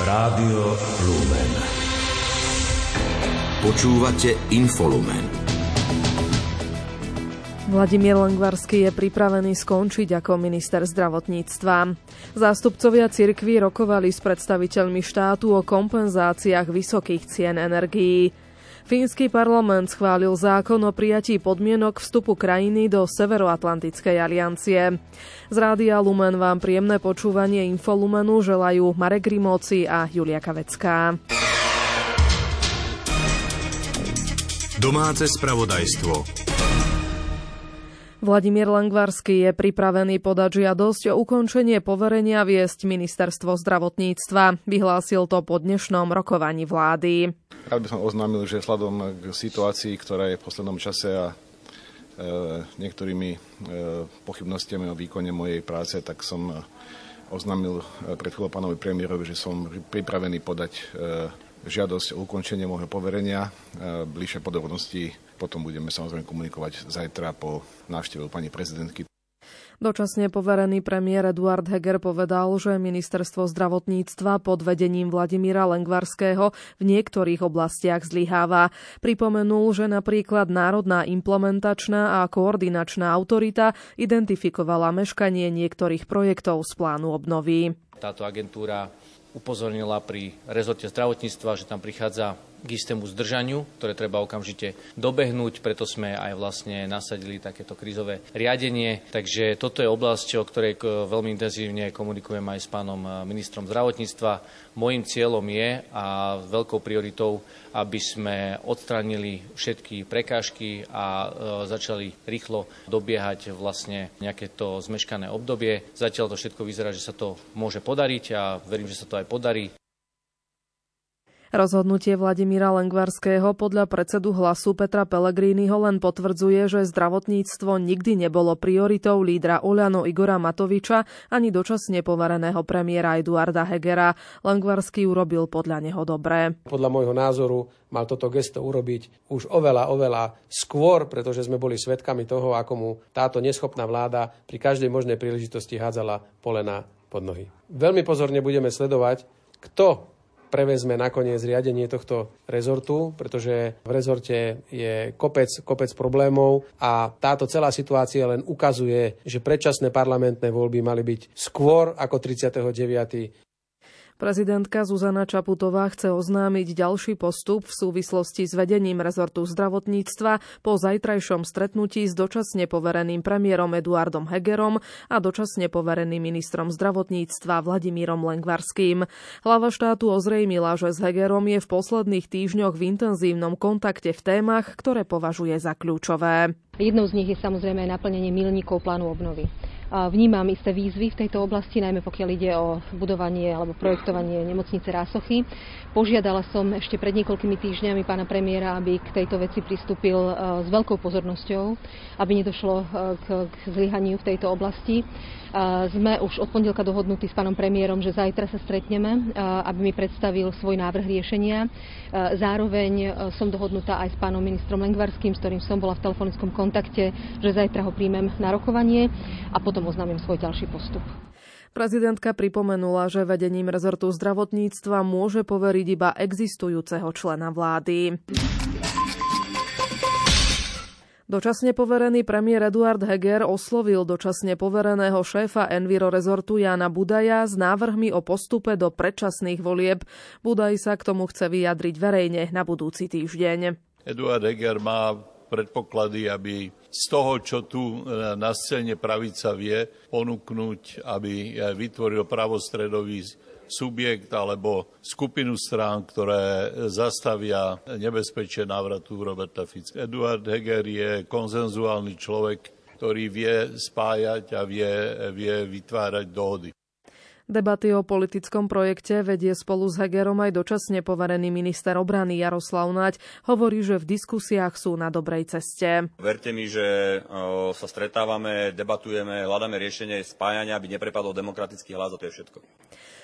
Rádio Lumen. Počúvate Infolumen. Vladimír Lengvarský je pripravený skončiť ako minister zdravotníctva. Zástupcovia cirkví rokovali s predstaviteľmi štátu o kompenzáciách vysokých cien energií. Fínsky parlament schválil zákon o prijatí podmienok vstupu krajiny do Severoatlantickej aliancie. Z Rádia Lumen vám príjemné počúvanie Infolumenu želajú Marek Rimóci a Julia Kavecká. Domáce spravodajstvo. Vladimír Langvarský je pripravený podať žiadosť o ukončenie poverenia viesť ministerstvo zdravotníctva. Vyhlásil to po dnešnom rokovaní vlády. Rád by som oznámil, že vzhľadom k situácii, ktorá je v poslednom čase a e, niektorými e, pochybnostiami o výkone mojej práce, tak som oznámil e, pred chvíľou pánovi premiérovi, že som pripravený podať žiadosť o ukončenie môjho poverenia. Bližšie podrobnosti potom budeme samozrejme komunikovať zajtra po návšteve pani prezidentky. Dočasne poverený premiér Eduard Heger povedal, že ministerstvo zdravotníctva pod vedením Vladimíra Lengvarského v niektorých oblastiach zlyháva. Pripomenul, že napríklad Národná implementačná a koordinačná autorita identifikovala meškanie niektorých projektov z plánu obnovy. Táto agentúra upozornila pri rezorte zdravotníctva, že tam prichádza k istému zdržaniu, ktoré treba okamžite dobehnúť, preto sme aj vlastne nasadili takéto krízové riadenie. Takže toto je oblasť, o ktorej veľmi intenzívne komunikujem aj s pánom eh, ministrom zdravotníctva. Mojím cieľom je a veľkou prioritou, aby sme odstranili všetky prekážky a eh, začali rýchlo dobiehať vlastne nejaké to zmeškané obdobie. Zatiaľ to všetko vyzerá, že sa to môže podariť a verím, že sa to aj podarí. Rozhodnutie Vladimíra Lengvarského podľa predsedu hlasu Petra Pellegriniho len potvrdzuje, že zdravotníctvo nikdy nebolo prioritou lídra Oľano Igora Matoviča ani dočasne povereného premiéra Eduarda Hegera. Lengvarský urobil podľa neho dobré. Podľa môjho názoru mal toto gesto urobiť už oveľa, oveľa skôr, pretože sme boli svedkami toho, ako mu táto neschopná vláda pri každej možnej príležitosti hádzala polena pod nohy. Veľmi pozorne budeme sledovať, kto prevezme nakoniec riadenie tohto rezortu, pretože v rezorte je kopec, kopec problémov a táto celá situácia len ukazuje, že predčasné parlamentné voľby mali byť skôr ako 39. Prezidentka Zuzana Čaputová chce oznámiť ďalší postup v súvislosti s vedením rezortu zdravotníctva po zajtrajšom stretnutí s dočasne povereným premiérom Eduardom Hegerom a dočasne povereným ministrom zdravotníctva Vladimírom Lengvarským. Hlava štátu ozrejmila, že s Hegerom je v posledných týždňoch v intenzívnom kontakte v témach, ktoré považuje za kľúčové. Jednou z nich je samozrejme naplnenie milníkov plánu obnovy. Vnímam isté výzvy v tejto oblasti, najmä pokiaľ ide o budovanie alebo projektovanie nemocnice Rásochy. Požiadala som ešte pred niekoľkými týždňami pána premiéra, aby k tejto veci pristúpil e, s veľkou pozornosťou, aby nedošlo e, k, k zlyhaniu v tejto oblasti. E, sme už od pondelka dohodnutí s pánom premiérom, že zajtra sa stretneme, aby mi predstavil svoj návrh riešenia. Zároveň som dohodnutá aj s pánom ministrom Lengvarským, s ktorým som bola v telefonickom kontakte, že zajtra ho príjmem na rokovanie a potom oznámim svoj ďalší postup. Prezidentka pripomenula, že vedením rezortu zdravotníctva môže poveriť iba existujúceho člena vlády. Dočasne poverený premiér Eduard Heger oslovil dočasne povereného šéfa Enviro rezortu Jana Budaja s návrhmi o postupe do predčasných volieb. Budaj sa k tomu chce vyjadriť verejne na budúci týždeň. Eduard Heger má predpoklady, aby z toho, čo tu e, na scéne pravica vie ponúknuť, aby e, vytvoril pravostredový subjekt alebo skupinu strán, ktoré zastavia nebezpečie návratu Roberta Fica. Eduard Heger je konzenzuálny človek, ktorý vie spájať a vie, vie vytvárať dohody. Debaty o politickom projekte vedie spolu s Hegerom aj dočasne poverený minister obrany Jaroslav Naď. Hovorí, že v diskusiách sú na dobrej ceste. Verte mi, že sa stretávame, debatujeme, hľadáme riešenie spájania, aby neprepadol demokratický hlas a to je všetko.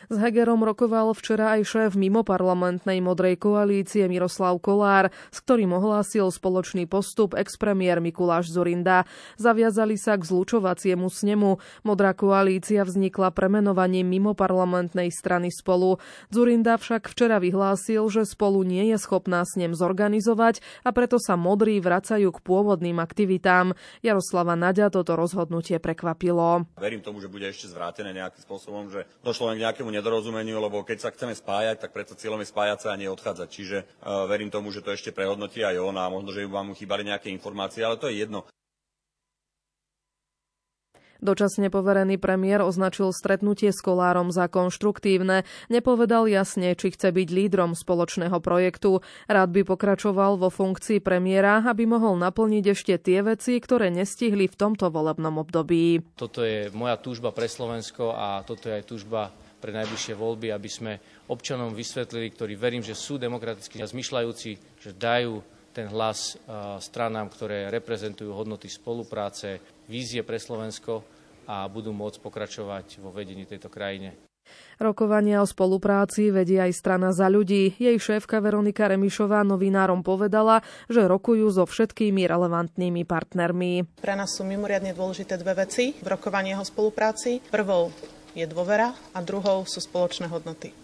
S Hegerom rokoval včera aj šéf mimoparlamentnej modrej koalície Miroslav Kolár, s ktorým ohlásil spoločný postup expremiér Mikuláš Zurinda. Zaviazali sa k zlučovaciemu snemu. Modrá koalícia vznikla premenovaním mimoparlamentnej strany spolu. Zurinda však včera vyhlásil, že spolu nie je schopná s ním zorganizovať a preto sa modrí vracajú k pôvodným aktivitám. Jaroslava Naďa toto rozhodnutie prekvapilo. Verím tomu, že bude ešte zvrátené nejakým spôsobom, že došlo len k nejakému nedorozumeniu, lebo keď sa chceme spájať, tak preto cieľom je spájať sa a nie odchádzať. Čiže uh, verím tomu, že to ešte prehodnotí aj on a možno, že vám chýbali nejaké informácie, ale to je jedno. Dočasne poverený premiér označil stretnutie s Kolárom za konštruktívne. Nepovedal jasne, či chce byť lídrom spoločného projektu. Rád by pokračoval vo funkcii premiéra, aby mohol naplniť ešte tie veci, ktoré nestihli v tomto volebnom období. Toto je moja túžba pre Slovensko a toto je aj túžba pre najbližšie voľby, aby sme občanom vysvetlili, ktorí verím, že sú demokraticky zmyšľajúci, že dajú ten hlas stranám, ktoré reprezentujú hodnoty spolupráce, vízie pre Slovensko a budú môcť pokračovať vo vedení tejto krajine. Rokovania o spolupráci vedie aj strana za ľudí. Jej šéfka Veronika Remišová novinárom povedala, že rokujú so všetkými relevantnými partnermi. Pre nás sú mimoriadne dôležité dve veci v rokovaní o spolupráci. Prvou je dôvera a druhou sú spoločné hodnoty.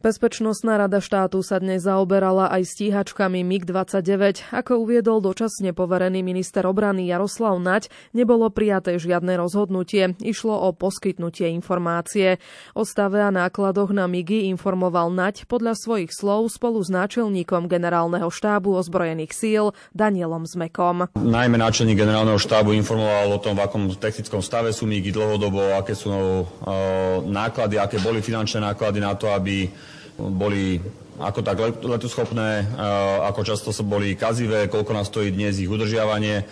Bezpečnostná rada štátu sa dnes zaoberala aj stíhačkami MiG-29. Ako uviedol dočasne poverený minister obrany Jaroslav Nať, nebolo prijaté žiadne rozhodnutie. Išlo o poskytnutie informácie. O stave a nákladoch na MIGy informoval Nať podľa svojich slov spolu s náčelníkom generálneho štábu ozbrojených síl Danielom Zmekom. Najmä náčelník generálneho štábu informoval o tom, v akom technickom stave sú MIGy dlhodobo, aké sú uh, náklady, aké boli finančné náklady na to, aby boli ako tak letuschopné, ako často sa boli kazivé, koľko nás stojí dnes ich udržiavanie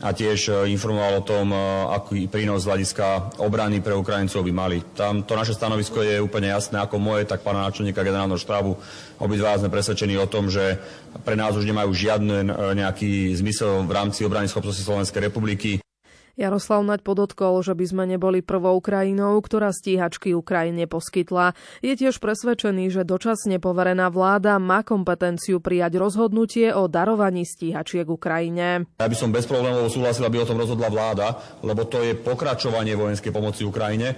a tiež e, informoval o tom, e, aký prínos z hľadiska obrany pre Ukrajincov by mali. Tam to naše stanovisko je úplne jasné, ako moje, tak pána náčelníka generálneho štábu. Obidva sme presvedčení o tom, že pre nás už nemajú žiadny e, nejaký zmysel v rámci obrany schopnosti Slovenskej republiky. Jaroslav Naď podotkol, že by sme neboli prvou krajinou, ktorá stíhačky Ukrajine poskytla. Je tiež presvedčený, že dočasne poverená vláda má kompetenciu prijať rozhodnutie o darovaní stíhačiek Ukrajine. Ja by som bez problémov súhlasil, aby o tom rozhodla vláda, lebo to je pokračovanie vojenskej pomoci Ukrajine e,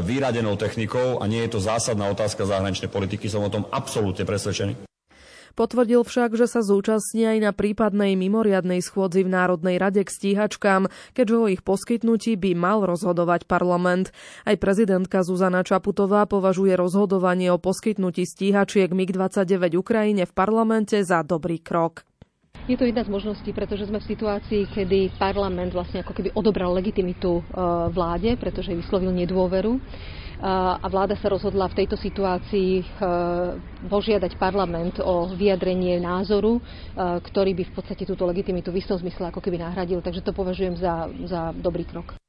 vyradenou technikou a nie je to zásadná otázka zahraničnej politiky. Som o tom absolútne presvedčený. Potvrdil však, že sa zúčastní aj na prípadnej mimoriadnej schôdzi v Národnej rade k stíhačkám, keďže o ich poskytnutí by mal rozhodovať parlament. Aj prezidentka Zuzana Čaputová považuje rozhodovanie o poskytnutí stíhačiek MiG-29 Ukrajine v parlamente za dobrý krok. Je to jedna z možností, pretože sme v situácii, kedy parlament vlastne ako keby odobral legitimitu e, vláde, pretože vyslovil nedôveru a vláda sa rozhodla v tejto situácii e, požiadať parlament o vyjadrenie názoru, e, ktorý by v podstate túto legitimitu v istom zmysle ako keby nahradil. Takže to považujem za, za dobrý krok.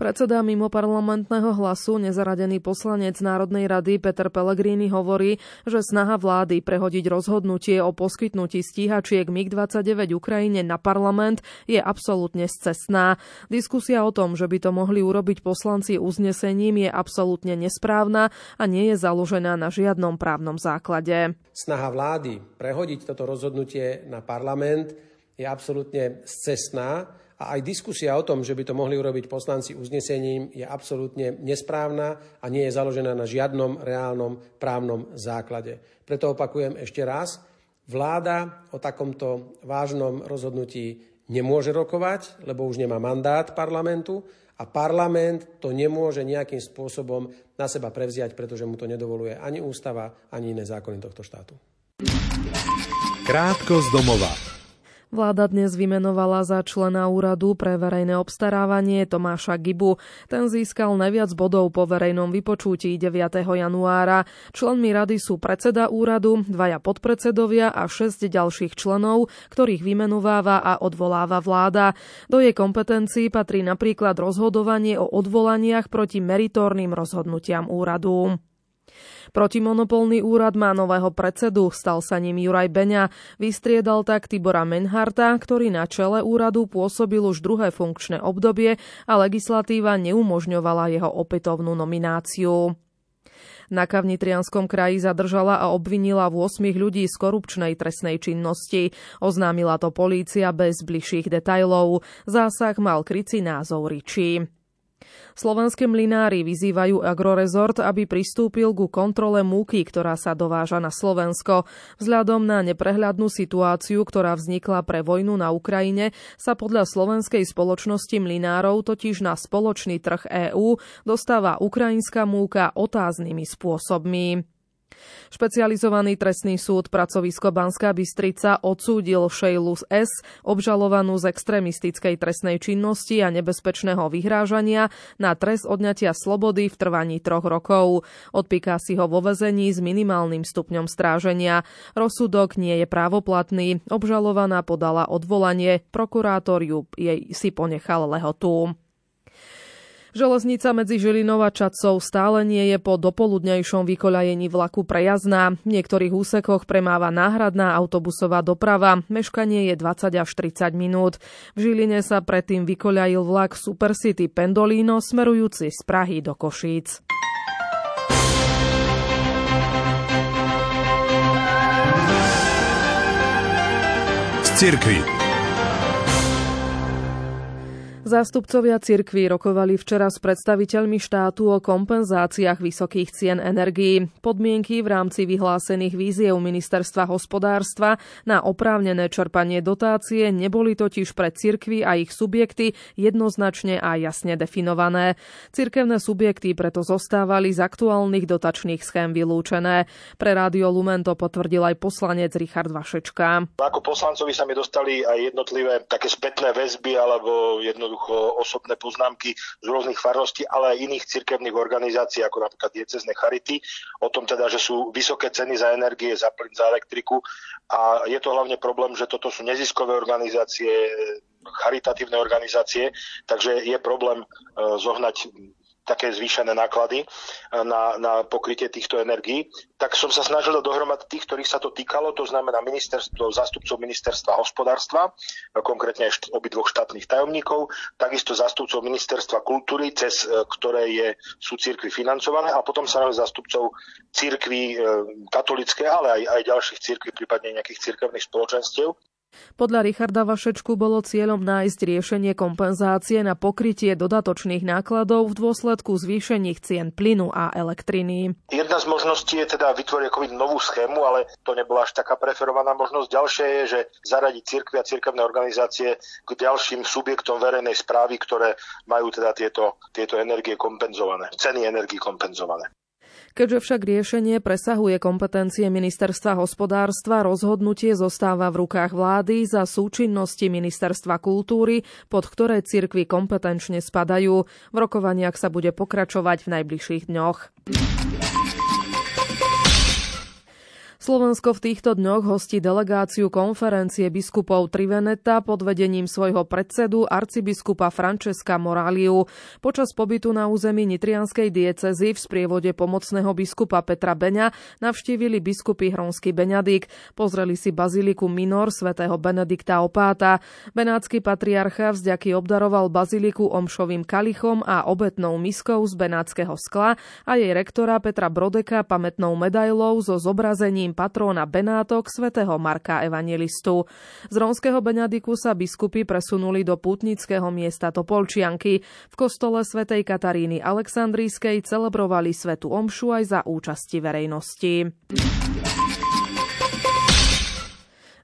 Predseda mimo parlamentného hlasu, nezaradený poslanec Národnej rady Peter Pellegrini hovorí, že snaha vlády prehodiť rozhodnutie o poskytnutí stíhačiek MiG-29 Ukrajine na parlament je absolútne scestná. Diskusia o tom, že by to mohli urobiť poslanci uznesením je absolútne nesprávna a nie je založená na žiadnom právnom základe. Snaha vlády prehodiť toto rozhodnutie na parlament je absolútne scestná a aj diskusia o tom, že by to mohli urobiť poslanci uznesením, je absolútne nesprávna a nie je založená na žiadnom reálnom právnom základe. Preto opakujem ešte raz, vláda o takomto vážnom rozhodnutí nemôže rokovať, lebo už nemá mandát parlamentu a parlament to nemôže nejakým spôsobom na seba prevziať, pretože mu to nedovoluje ani ústava, ani iné zákony tohto štátu. Krátko z domova. Vláda dnes vymenovala za člena úradu pre verejné obstarávanie Tomáša Gibu. Ten získal najviac bodov po verejnom vypočutí 9. januára. Členmi rady sú predseda úradu, dvaja podpredsedovia a šesť ďalších členov, ktorých vymenováva a odvoláva vláda. Do jej kompetencií patrí napríklad rozhodovanie o odvolaniach proti meritórnym rozhodnutiam úradu. Protimonopolný úrad má nového predsedu, stal sa ním Juraj Beňa. Vystriedal tak Tibora Menharta, ktorý na čele úradu pôsobil už druhé funkčné obdobie a legislatíva neumožňovala jeho opätovnú nomináciu. Na Kavnitrianskom kraji zadržala a obvinila 8 ľudí z korupčnej trestnej činnosti. Oznámila to polícia bez bližších detajlov. Zásah mal krycí názov Ričí. Slovenské mlinári vyzývajú Agrorezort, aby pristúpil ku kontrole múky, ktorá sa dováža na Slovensko. Vzhľadom na neprehľadnú situáciu, ktorá vznikla pre vojnu na Ukrajine, sa podľa slovenskej spoločnosti mlinárov totiž na spoločný trh EÚ dostáva ukrajinská múka otáznymi spôsobmi. Špecializovaný trestný súd pracovisko Banská Bystrica odsúdil Sheilu S., obžalovanú z extrémistickej trestnej činnosti a nebezpečného vyhrážania na trest odňatia slobody v trvaní troch rokov. Odpíka si ho vo vezení s minimálnym stupňom stráženia. Rozsudok nie je právoplatný. Obžalovaná podala odvolanie. Prokurátor ju jej si ponechal lehotu. Železnica medzi Žilinou a Čadcov stále nie je po dopoludnejšom vykoľajení vlaku prejazdná. V niektorých úsekoch premáva náhradná autobusová doprava. Meškanie je 20 až 30 minút. V Žiline sa predtým vykoľajil vlak Supercity Pendolino smerujúci z Prahy do Košíc. Cirkvi. Zástupcovia cirkví rokovali včera s predstaviteľmi štátu o kompenzáciách vysokých cien energií. Podmienky v rámci vyhlásených víziev ministerstva hospodárstva na oprávnené čerpanie dotácie neboli totiž pre cirkvy a ich subjekty jednoznačne a jasne definované. Cirkevné subjekty preto zostávali z aktuálnych dotačných schém vylúčené. Pre Rádio Lumen to potvrdil aj poslanec Richard Vašečka. Ako poslancovi sa mi dostali aj jednotlivé také spätné väzby alebo jednoducho jednoducho osobné poznámky z rôznych farností, ale aj iných cirkevných organizácií, ako napríklad diecezne charity, o tom teda, že sú vysoké ceny za energie, za plyn, za elektriku. A je to hlavne problém, že toto sú neziskové organizácie, charitatívne organizácie, takže je problém e, zohnať také zvýšené náklady eh, na, na pokrytie týchto energií, tak som sa snažil dohromať tých, ktorých sa to týkalo, to znamená ministerstvo, zástupcov ministerstva hospodárstva, eh, konkrétne aj obidvoch štátnych tajomníkov, takisto zástupcov ministerstva kultúry, cez eh, ktoré je, sú církvy financované a potom sa zástupcov církví katolické, ale aj, aj ďalších církví, prípadne nejakých církevných spoločenstiev. Podľa Richarda Vašečku bolo cieľom nájsť riešenie kompenzácie na pokrytie dodatočných nákladov v dôsledku zvýšených cien plynu a elektriny. Jedna z možností je teda vytvoriť akoby novú schému, ale to nebola až taká preferovaná možnosť. Ďalšia je, že zaradiť cirkvi a cirkevné organizácie k ďalším subjektom verejnej správy, ktoré majú teda tieto, tieto energie kompenzované, ceny energii kompenzované. Keďže však riešenie presahuje kompetencie ministerstva hospodárstva, rozhodnutie zostáva v rukách vlády za súčinnosti ministerstva kultúry, pod ktoré cirkvy kompetenčne spadajú. V rokovaniach sa bude pokračovať v najbližších dňoch. Slovensko v týchto dňoch hostí delegáciu konferencie biskupov Triveneta pod vedením svojho predsedu arcibiskupa Francesca Moráliu. Počas pobytu na území Nitrianskej diecezy v sprievode pomocného biskupa Petra Beňa navštívili biskupy Hronsky Beňadik, pozreli si baziliku Minor svätého Benedikta Opáta. Benátsky patriarcha vzďaky obdaroval baziliku omšovým kalichom a obetnou miskou z benátskeho skla a jej rektora Petra Brodeka pamätnou medailou so zobrazením menom patróna Benátok svätého Marka Evangelistu. Z rómskeho Benadiku sa biskupy presunuli do pútnického miesta Topolčianky. V kostole svätej Kataríny Aleksandrískej celebrovali svetu omšu aj za účasti verejnosti.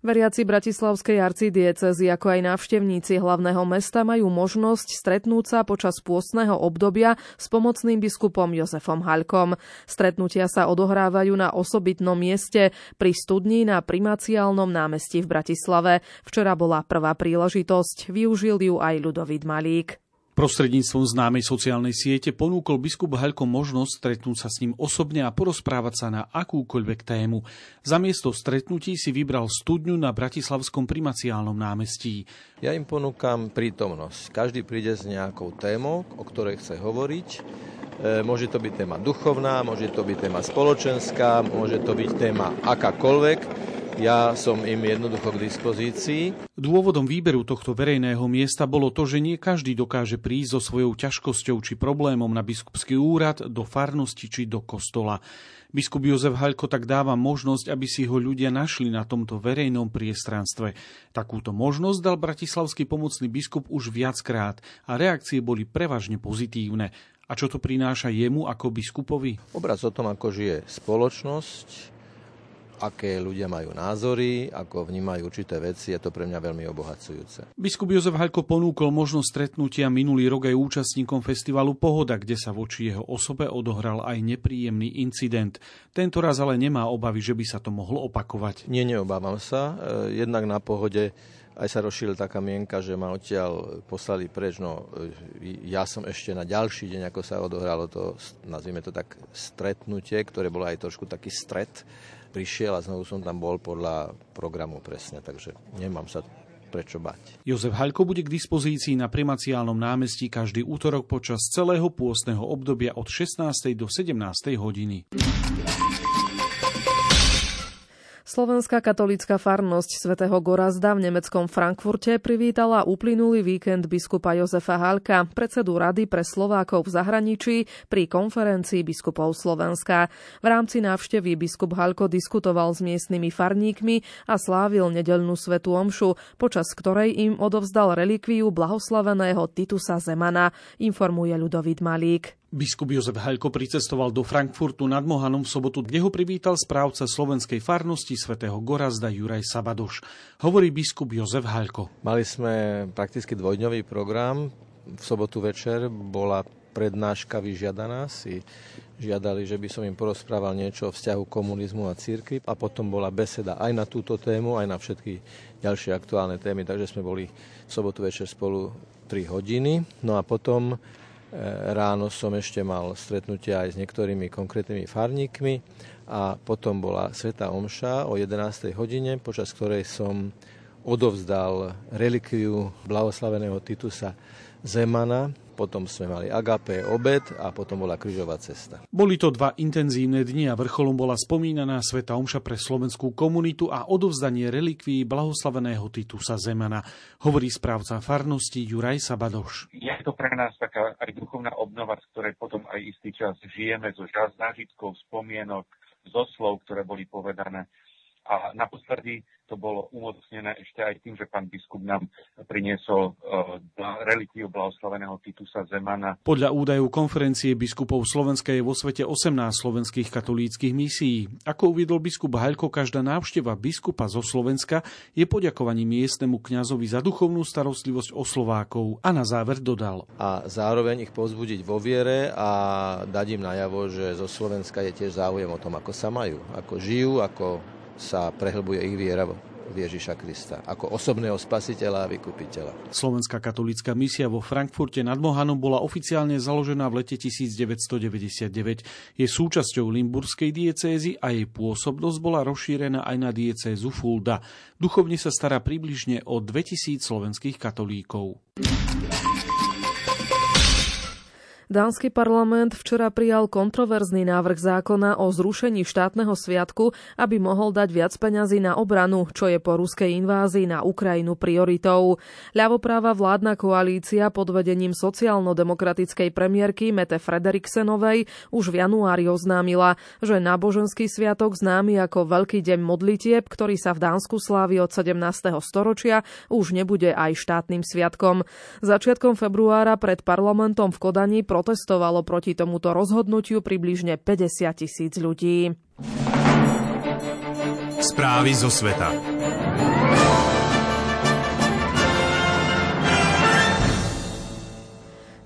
Veriaci Bratislavskej arcidiecezy ako aj návštevníci hlavného mesta majú možnosť stretnúť sa počas pôstneho obdobia s pomocným biskupom Jozefom Haľkom. Stretnutia sa odohrávajú na osobitnom mieste pri studni na primaciálnom námestí v Bratislave. Včera bola prvá príležitosť, využil ju aj Ľudovít Malík. Prostredníctvom známej sociálnej siete ponúkol biskup Haľko možnosť stretnúť sa s ním osobne a porozprávať sa na akúkoľvek tému. Za miesto stretnutí si vybral studňu na Bratislavskom primaciálnom námestí. Ja im ponúkam prítomnosť. Každý príde s nejakou témou, o ktorej chce hovoriť. E, môže to byť téma duchovná, môže to byť téma spoločenská, môže to byť téma akákoľvek Ja som im jednoducho k dispozícii. Dôvodom výberu tohto verejného miesta bolo to, že nie každý dokáže prísť so svojou ťažkosťou či problémom na biskupský úrad, do farnosti či do kostola. Biskup Jozef Haľko tak dáva možnosť, aby si ho ľudia našli na tomto verejnom priestranstve. Takúto možnosť dal bratislavský pomocný biskup už viackrát a reakcie boli prevažne pozitívne. A čo to prináša jemu ako biskupovi? Obraz o tom, ako žije spoločnosť, aké ľudia majú názory, ako vnímajú určité veci, je to pre mňa veľmi obohacujúce. Biskup Jozef Halko ponúkol možnosť stretnutia minulý rok aj účastníkom festivalu Pohoda, kde sa voči jeho osobe odohral aj nepríjemný incident. Tento raz ale nemá obavy, že by sa to mohlo opakovať. Nie, neobávam sa. E, jednak na Pohode aj sa rozšírila taká mienka, že ma odtiaľ poslali preč. No, e, ja som ešte na ďalší deň, ako sa odohralo to, nazvime to tak, stretnutie, ktoré bolo aj trošku taký stret prišiel a znovu som tam bol podľa programu presne, takže nemám sa prečo bať. Jozef Haľko bude k dispozícii na primaciálnom námestí každý útorok počas celého pôstneho obdobia od 16. do 17. hodiny. Slovenská katolická farnosť svätého Gorazda v nemeckom Frankfurte privítala uplynulý víkend biskupa Jozefa Halka, predsedu Rady pre Slovákov v zahraničí pri konferencii biskupov Slovenska. V rámci návštevy biskup Halko diskutoval s miestnymi farníkmi a slávil nedelnú svetú omšu, počas ktorej im odovzdal relikviu blahoslaveného Titusa Zemana, informuje Ľudovít Malík. Biskup Jozef Haľko pricestoval do Frankfurtu nad Mohanom v sobotu, kde ho privítal správca slovenskej farnosti svätého Gorazda Juraj Sabadoš. Hovorí biskup Jozef Haľko. Mali sme prakticky dvojdňový program. V sobotu večer bola prednáška vyžiadaná. Si žiadali, že by som im porozprával niečo o vzťahu komunizmu a církvy a potom bola beseda aj na túto tému, aj na všetky ďalšie aktuálne témy. Takže sme boli v sobotu večer spolu 3 hodiny. No a potom Ráno som ešte mal stretnutie aj s niektorými konkrétnymi farníkmi a potom bola Sveta Omša o 11. hodine, počas ktorej som odovzdal relikviu blahoslaveného Titusa Zemana, potom sme mali agapé, obed a potom bola krížová cesta. Boli to dva intenzívne dni a vrcholom bola spomínaná Sveta Omša pre slovenskú komunitu a odovzdanie relikví blahoslaveného Titusa Zemana, hovorí správca farnosti Juraj Sabadoš. Je to pre nás taká aj duchovná obnova, z ktorej potom aj istý čas žijeme, zo zážitkov, spomienok, zo slov, ktoré boli povedané. A naposledy to bolo umocnené ešte aj tým, že pán biskup nám priniesol uh, relikviu blahoslaveného Titusa Zemana. Podľa údajov konferencie biskupov Slovenska je vo svete 18 slovenských katolíckých misií. Ako uviedol biskup Haľko, každá návšteva biskupa zo Slovenska je poďakovaním miestnemu kňazovi za duchovnú starostlivosť o Slovákov a na záver dodal. A zároveň ich pozbudiť vo viere a dať im najavo, že zo Slovenska je tiež záujem o tom, ako sa majú, ako žijú, ako sa prehlbuje ich viera v Ježiša Krista ako osobného spasiteľa a vykupiteľa. Slovenská katolická misia vo Frankfurte nad Mohanom bola oficiálne založená v lete 1999. Je súčasťou Limburskej diecézy a jej pôsobnosť bola rozšírená aj na diecézu Fulda. Duchovne sa stará približne o 2000 slovenských katolíkov. Dánsky parlament včera prijal kontroverzný návrh zákona o zrušení štátneho sviatku, aby mohol dať viac peňazí na obranu, čo je po ruskej invázii na Ukrajinu prioritou. Ľavopráva vládna koalícia pod vedením sociálno-demokratickej premiérky Mete Frederiksenovej už v januári oznámila, že náboženský sviatok známy ako Veľký deň modlitieb, ktorý sa v Dánsku slávi od 17. storočia, už nebude aj štátnym sviatkom. Začiatkom februára pred parlamentom v Kodani protestovalo proti tomuto rozhodnutiu približne 50 tisíc ľudí. Správy zo sveta.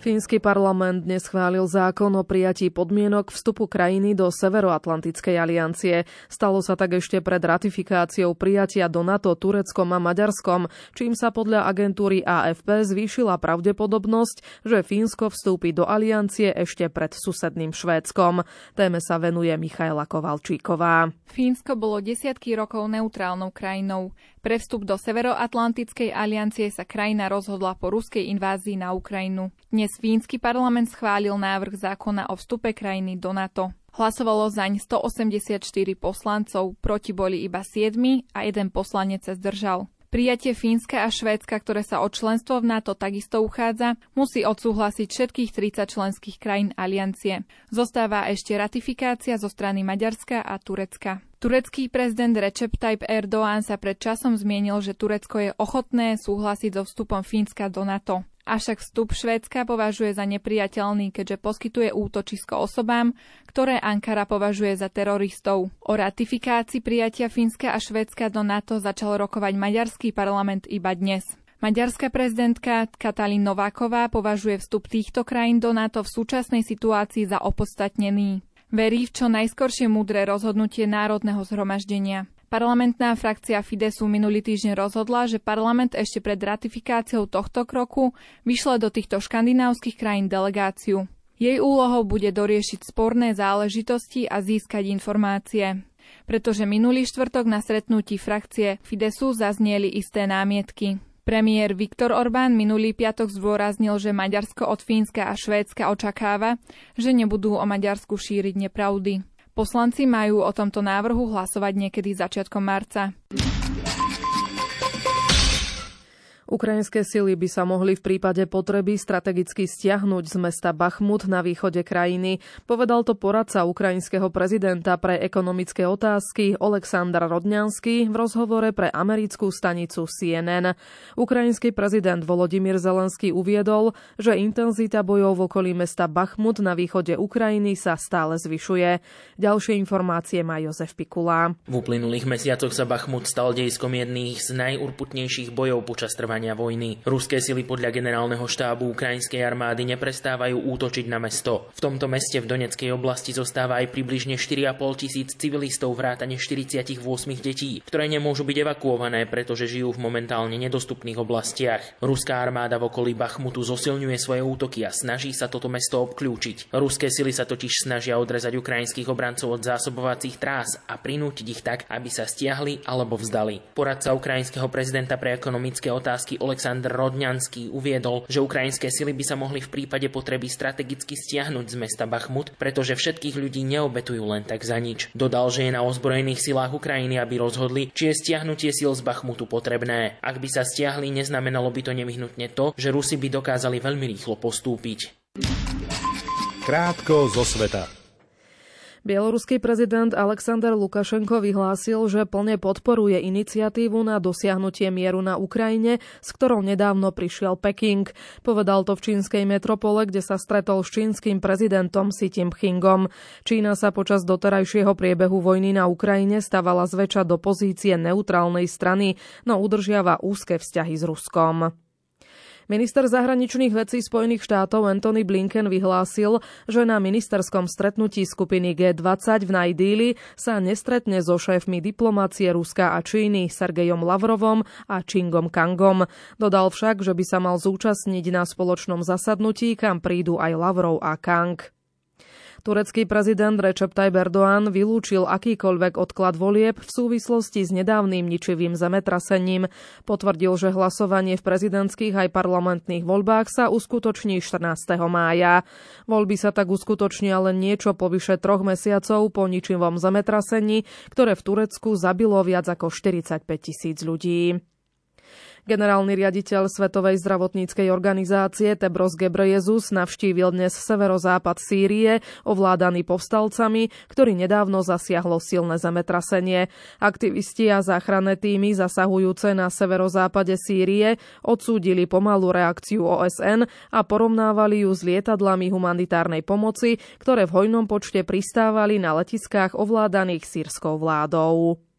Fínsky parlament dnes schválil zákon o prijatí podmienok vstupu krajiny do Severoatlantickej aliancie. Stalo sa tak ešte pred ratifikáciou prijatia do NATO Tureckom a Maďarskom, čím sa podľa agentúry AFP zvýšila pravdepodobnosť, že Fínsko vstúpi do aliancie ešte pred susedným Švédskom. Téme sa venuje Michaela Kovalčíková. Fínsko bolo desiatky rokov neutrálnou krajinou. Pre vstup do Severoatlantickej aliancie sa krajina rozhodla po ruskej invázii na Ukrajinu. Dnes fínsky parlament schválil návrh zákona o vstupe krajiny do NATO. Hlasovalo zaň 184 poslancov, proti boli iba 7 a jeden poslanec sa zdržal. Prijatie Fínska a Švédska, ktoré sa o členstvo v NATO takisto uchádza, musí odsúhlasiť všetkých 30 členských krajín aliancie. Zostáva ešte ratifikácia zo strany Maďarska a Turecka. Turecký prezident Recep Tayyip Erdoğan sa pred časom zmienil, že Turecko je ochotné súhlasiť so vstupom Fínska do NATO. Avšak vstup Švédska považuje za nepriateľný, keďže poskytuje útočisko osobám, ktoré Ankara považuje za teroristov. O ratifikácii prijatia Fínska a Švédska do NATO začal rokovať maďarský parlament iba dnes. Maďarská prezidentka Katalín Nováková považuje vstup týchto krajín do NATO v súčasnej situácii za opodstatnený. Verí v čo najskoršie múdre rozhodnutie Národného zhromaždenia. Parlamentná frakcia Fidesu minulý týždeň rozhodla, že parlament ešte pred ratifikáciou tohto kroku vyšle do týchto škandinávskych krajín delegáciu. Jej úlohou bude doriešiť sporné záležitosti a získať informácie. Pretože minulý štvrtok na stretnutí frakcie Fidesu zaznieli isté námietky. Premiér Viktor Orbán minulý piatok zdôraznil, že Maďarsko od Fínska a Švédska očakáva, že nebudú o Maďarsku šíriť nepravdy. Poslanci majú o tomto návrhu hlasovať niekedy začiatkom marca. Ukrajinské sily by sa mohli v prípade potreby strategicky stiahnuť z mesta Bachmut na východe krajiny. Povedal to poradca ukrajinského prezidenta pre ekonomické otázky Oleksandr Rodňanský v rozhovore pre americkú stanicu CNN. Ukrajinský prezident Volodymyr Zelenský uviedol, že intenzita bojov v okolí mesta Bachmut na východe Ukrajiny sa stále zvyšuje. Ďalšie informácie má Jozef Pikula. V uplynulých mesiacoch sa Bachmut stal dejskom jedných z najurputnejších bojov počas trvania trvania vojny. Ruské sily podľa generálneho štábu ukrajinskej armády neprestávajú útočiť na mesto. V tomto meste v Doneckej oblasti zostáva aj približne 4,5 tisíc civilistov vrátane 48 detí, ktoré nemôžu byť evakuované, pretože žijú v momentálne nedostupných oblastiach. Ruská armáda v okolí Bachmutu zosilňuje svoje útoky a snaží sa toto mesto obklúčiť. Ruské sily sa totiž snažia odrezať ukrajinských obrancov od zásobovacích trás a prinútiť ich tak, aby sa stiahli alebo vzdali. Poradca ukrajinského prezidenta pre ekonomické otázky Slovensky Oleksandr Rodňanský uviedol, že ukrajinské sily by sa mohli v prípade potreby strategicky stiahnuť z mesta Bachmut, pretože všetkých ľudí neobetujú len tak za nič. Dodal, že je na ozbrojených silách Ukrajiny, aby rozhodli, či je stiahnutie síl z Bachmutu potrebné. Ak by sa stiahli, neznamenalo by to nevyhnutne to, že Rusi by dokázali veľmi rýchlo postúpiť. Krátko zo sveta. Bieloruský prezident Aleksandr Lukašenko vyhlásil, že plne podporuje iniciatívu na dosiahnutie mieru na Ukrajine, s ktorou nedávno prišiel Peking. Povedal to v čínskej metropole, kde sa stretol s čínskym prezidentom Xi Jinpingom. Čína sa počas doterajšieho priebehu vojny na Ukrajine stavala zväčša do pozície neutrálnej strany, no udržiava úzke vzťahy s Ruskom. Minister zahraničných vecí Spojených štátov Anthony Blinken vyhlásil, že na ministerskom stretnutí skupiny G20 v Najdíli sa nestretne so šéfmi diplomácie Ruska a Číny Sergejom Lavrovom a Čingom Kangom. Dodal však, že by sa mal zúčastniť na spoločnom zasadnutí, kam prídu aj Lavrov a Kang. Turecký prezident Recep Tayyip Erdoğan vylúčil akýkoľvek odklad volieb v súvislosti s nedávnym ničivým zemetrasením. Potvrdil, že hlasovanie v prezidentských aj parlamentných voľbách sa uskutoční 14. mája. Voľby sa tak uskutočnia len niečo po vyše troch mesiacov po ničivom zemetrasení, ktoré v Turecku zabilo viac ako 45 tisíc ľudí. Generálny riaditeľ Svetovej zdravotníckej organizácie Tebros Gebrejezus navštívil dnes severozápad Sýrie, ovládaný povstalcami, ktorý nedávno zasiahlo silné zemetrasenie. Aktivisti a záchranné týmy zasahujúce na severozápade Sýrie odsúdili pomalú reakciu OSN a porovnávali ju s lietadlami humanitárnej pomoci, ktoré v hojnom počte pristávali na letiskách ovládaných sírskou vládou.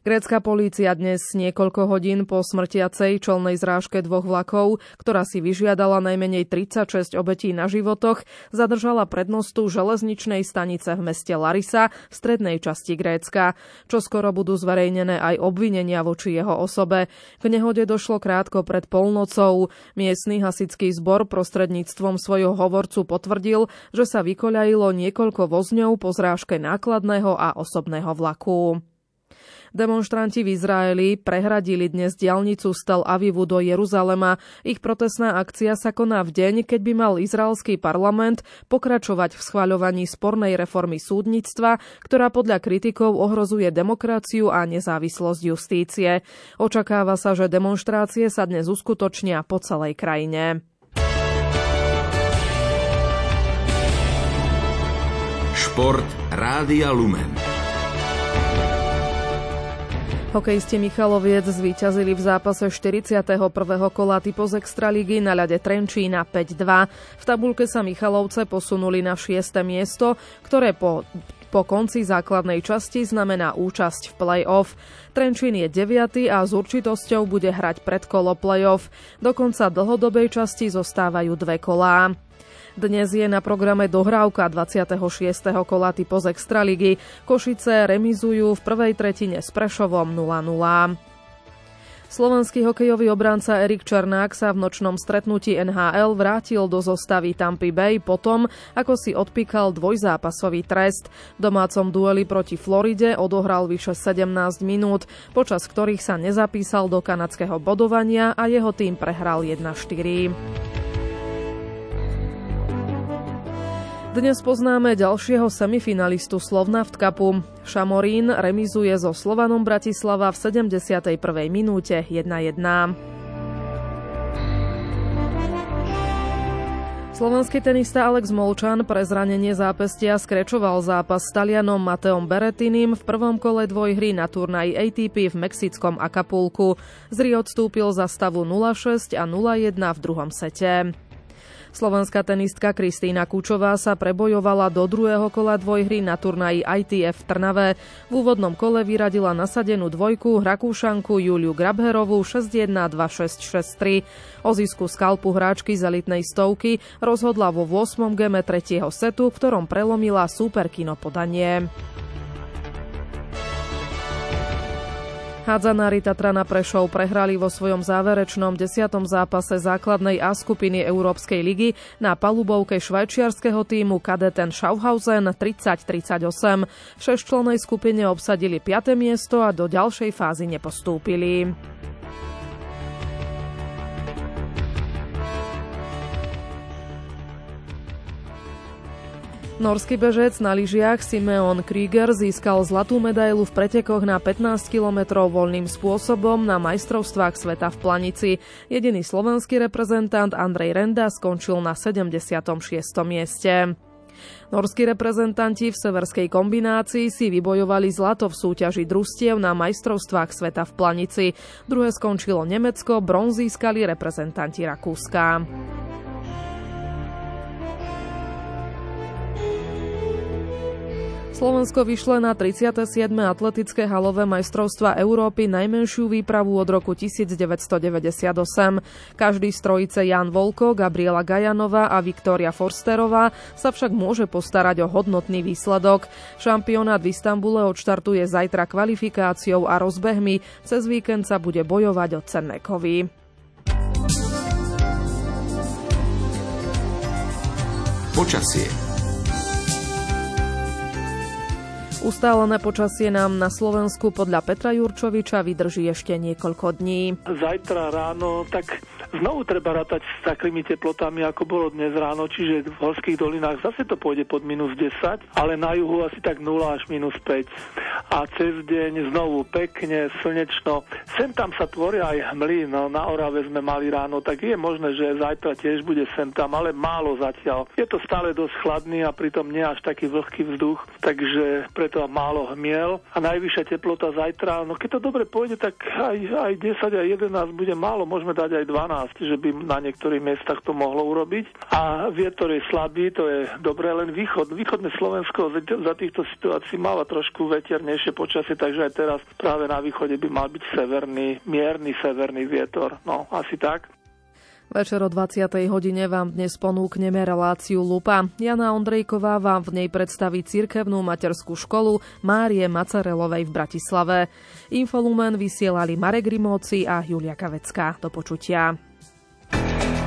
Grécka polícia dnes niekoľko hodín po smrtiacej čolnej zrážke dvoch vlakov, ktorá si vyžiadala najmenej 36 obetí na životoch, zadržala prednostu železničnej stanice v meste Larisa v strednej časti Grécka, čo skoro budú zverejnené aj obvinenia voči jeho osobe. K nehode došlo krátko pred polnocou. Miestny hasický zbor prostredníctvom svojho hovorcu potvrdil, že sa vykoľajilo niekoľko vozňov po zrážke nákladného a osobného vlaku. Demonstranti v Izraeli prehradili dnes diálnicu z Tel Avivu do Jeruzalema. Ich protestná akcia sa koná v deň, keď by mal izraelský parlament pokračovať v schvaľovaní spornej reformy súdnictva, ktorá podľa kritikov ohrozuje demokraciu a nezávislosť justície. Očakáva sa, že demonstrácie sa dnes uskutočnia po celej krajine. Šport Rádia Lumen. Hokejisti Michaloviec zvíťazili v zápase 41. kola typoz Extraligy na ľade Trenčína 5-2. V tabulke sa Michalovce posunuli na 6. miesto, ktoré po po konci základnej časti znamená účasť v play-off. Trenčín je 9. a s určitosťou bude hrať predkolo play-off. Do konca dlhodobej časti zostávajú dve kolá. Dnes je na programe dohrávka 26. kola typo z Extraligy. Košice remizujú v prvej tretine s Prešovom 0-0. Slovenský hokejový obranca Erik Černák sa v nočnom stretnutí NHL vrátil do zostavy Tampa Bay potom, ako si odpíkal dvojzápasový trest. V domácom dueli proti Floride odohral vyše 17 minút, počas ktorých sa nezapísal do kanadského bodovania a jeho tým prehral 1-4. Dnes poznáme ďalšieho semifinalistu Slovnaft Cupu. Šamorín remizuje so Slovanom Bratislava v 71. minúte 1-1. Slovenský tenista Alex Molčan pre zranenie zápestia skrečoval zápas s Talianom Mateom Beretinim v prvom kole dvojhry na turnaji ATP v mexickom Acapulku. Zri odstúpil za stavu 0-6 a 0-1 v druhom sete. Slovenská tenistka Kristýna Kučová sa prebojovala do druhého kola dvojhry na turnaji ITF v Trnave. V úvodnom kole vyradila nasadenú dvojku Rakúšanku Juliu Grabherovú 6-1, 2-6, 6-3. O zisku skalpu hráčky z elitnej stovky rozhodla vo 8. game tretieho setu, v ktorom prelomila superkino podanie. Hádzanári Tatrana Prešov prehrali vo svojom záverečnom desiatom zápase základnej A skupiny Európskej ligy na palubovke švajčiarského týmu Kadeten Schaufhausen 30-38. V šesťčlennej skupine obsadili 5. miesto a do ďalšej fázy nepostúpili. Norský bežec na lyžiach Simeon Krieger získal zlatú medailu v pretekoch na 15 km voľným spôsobom na majstrovstvách sveta v Planici. Jediný slovenský reprezentant Andrej Renda skončil na 76. mieste. Norskí reprezentanti v severskej kombinácii si vybojovali zlato v súťaži družstiev na majstrovstvách sveta v Planici. Druhé skončilo Nemecko, bronz získali reprezentanti Rakúska. Slovensko vyšle na 37. atletické halové majstrovstva Európy najmenšiu výpravu od roku 1998. Každý z trojice Jan Volko, Gabriela Gajanova a Viktória Forsterová sa však môže postarať o hodnotný výsledok. Šampionát v Istambule odštartuje zajtra kvalifikáciou a rozbehmi. Cez víkend sa bude bojovať o cenné kovy. Počasie Ustálené počasie nám na Slovensku podľa Petra Jurčoviča vydrží ešte niekoľko dní. Zajtra ráno, tak znovu treba rátať s takými teplotami, ako bolo dnes ráno, čiže v horských dolinách zase to pôjde pod minus 10, ale na juhu asi tak 0 až minus 5. A cez deň znovu pekne, slnečno. Sem tam sa tvoria aj hmly, no na Orave sme mali ráno, tak je možné, že zajtra tiež bude sem tam, ale málo zatiaľ. Je to stále dosť chladný a pritom nie až taký vlhký vzduch, takže pre preto málo hmiel a najvyššia teplota zajtra, no keď to dobre pôjde, tak aj, aj 10 a 11 bude málo, môžeme dať aj 12, že by na niektorých miestach to mohlo urobiť. A vietor je slabý, to je dobré, len východ. Východné Slovensko za týchto situácií máva trošku veternejšie počasie, takže aj teraz práve na východe by mal byť severný, mierny severný vietor. No, asi tak. Večer o 20. hodine vám dnes ponúkneme reláciu Lupa. Jana Ondrejková vám v nej predstaví cirkevnú materskú školu Márie Macarelovej v Bratislave. Infolumen vysielali Marek Rimóci a Julia Kavecká. Do počutia thank you.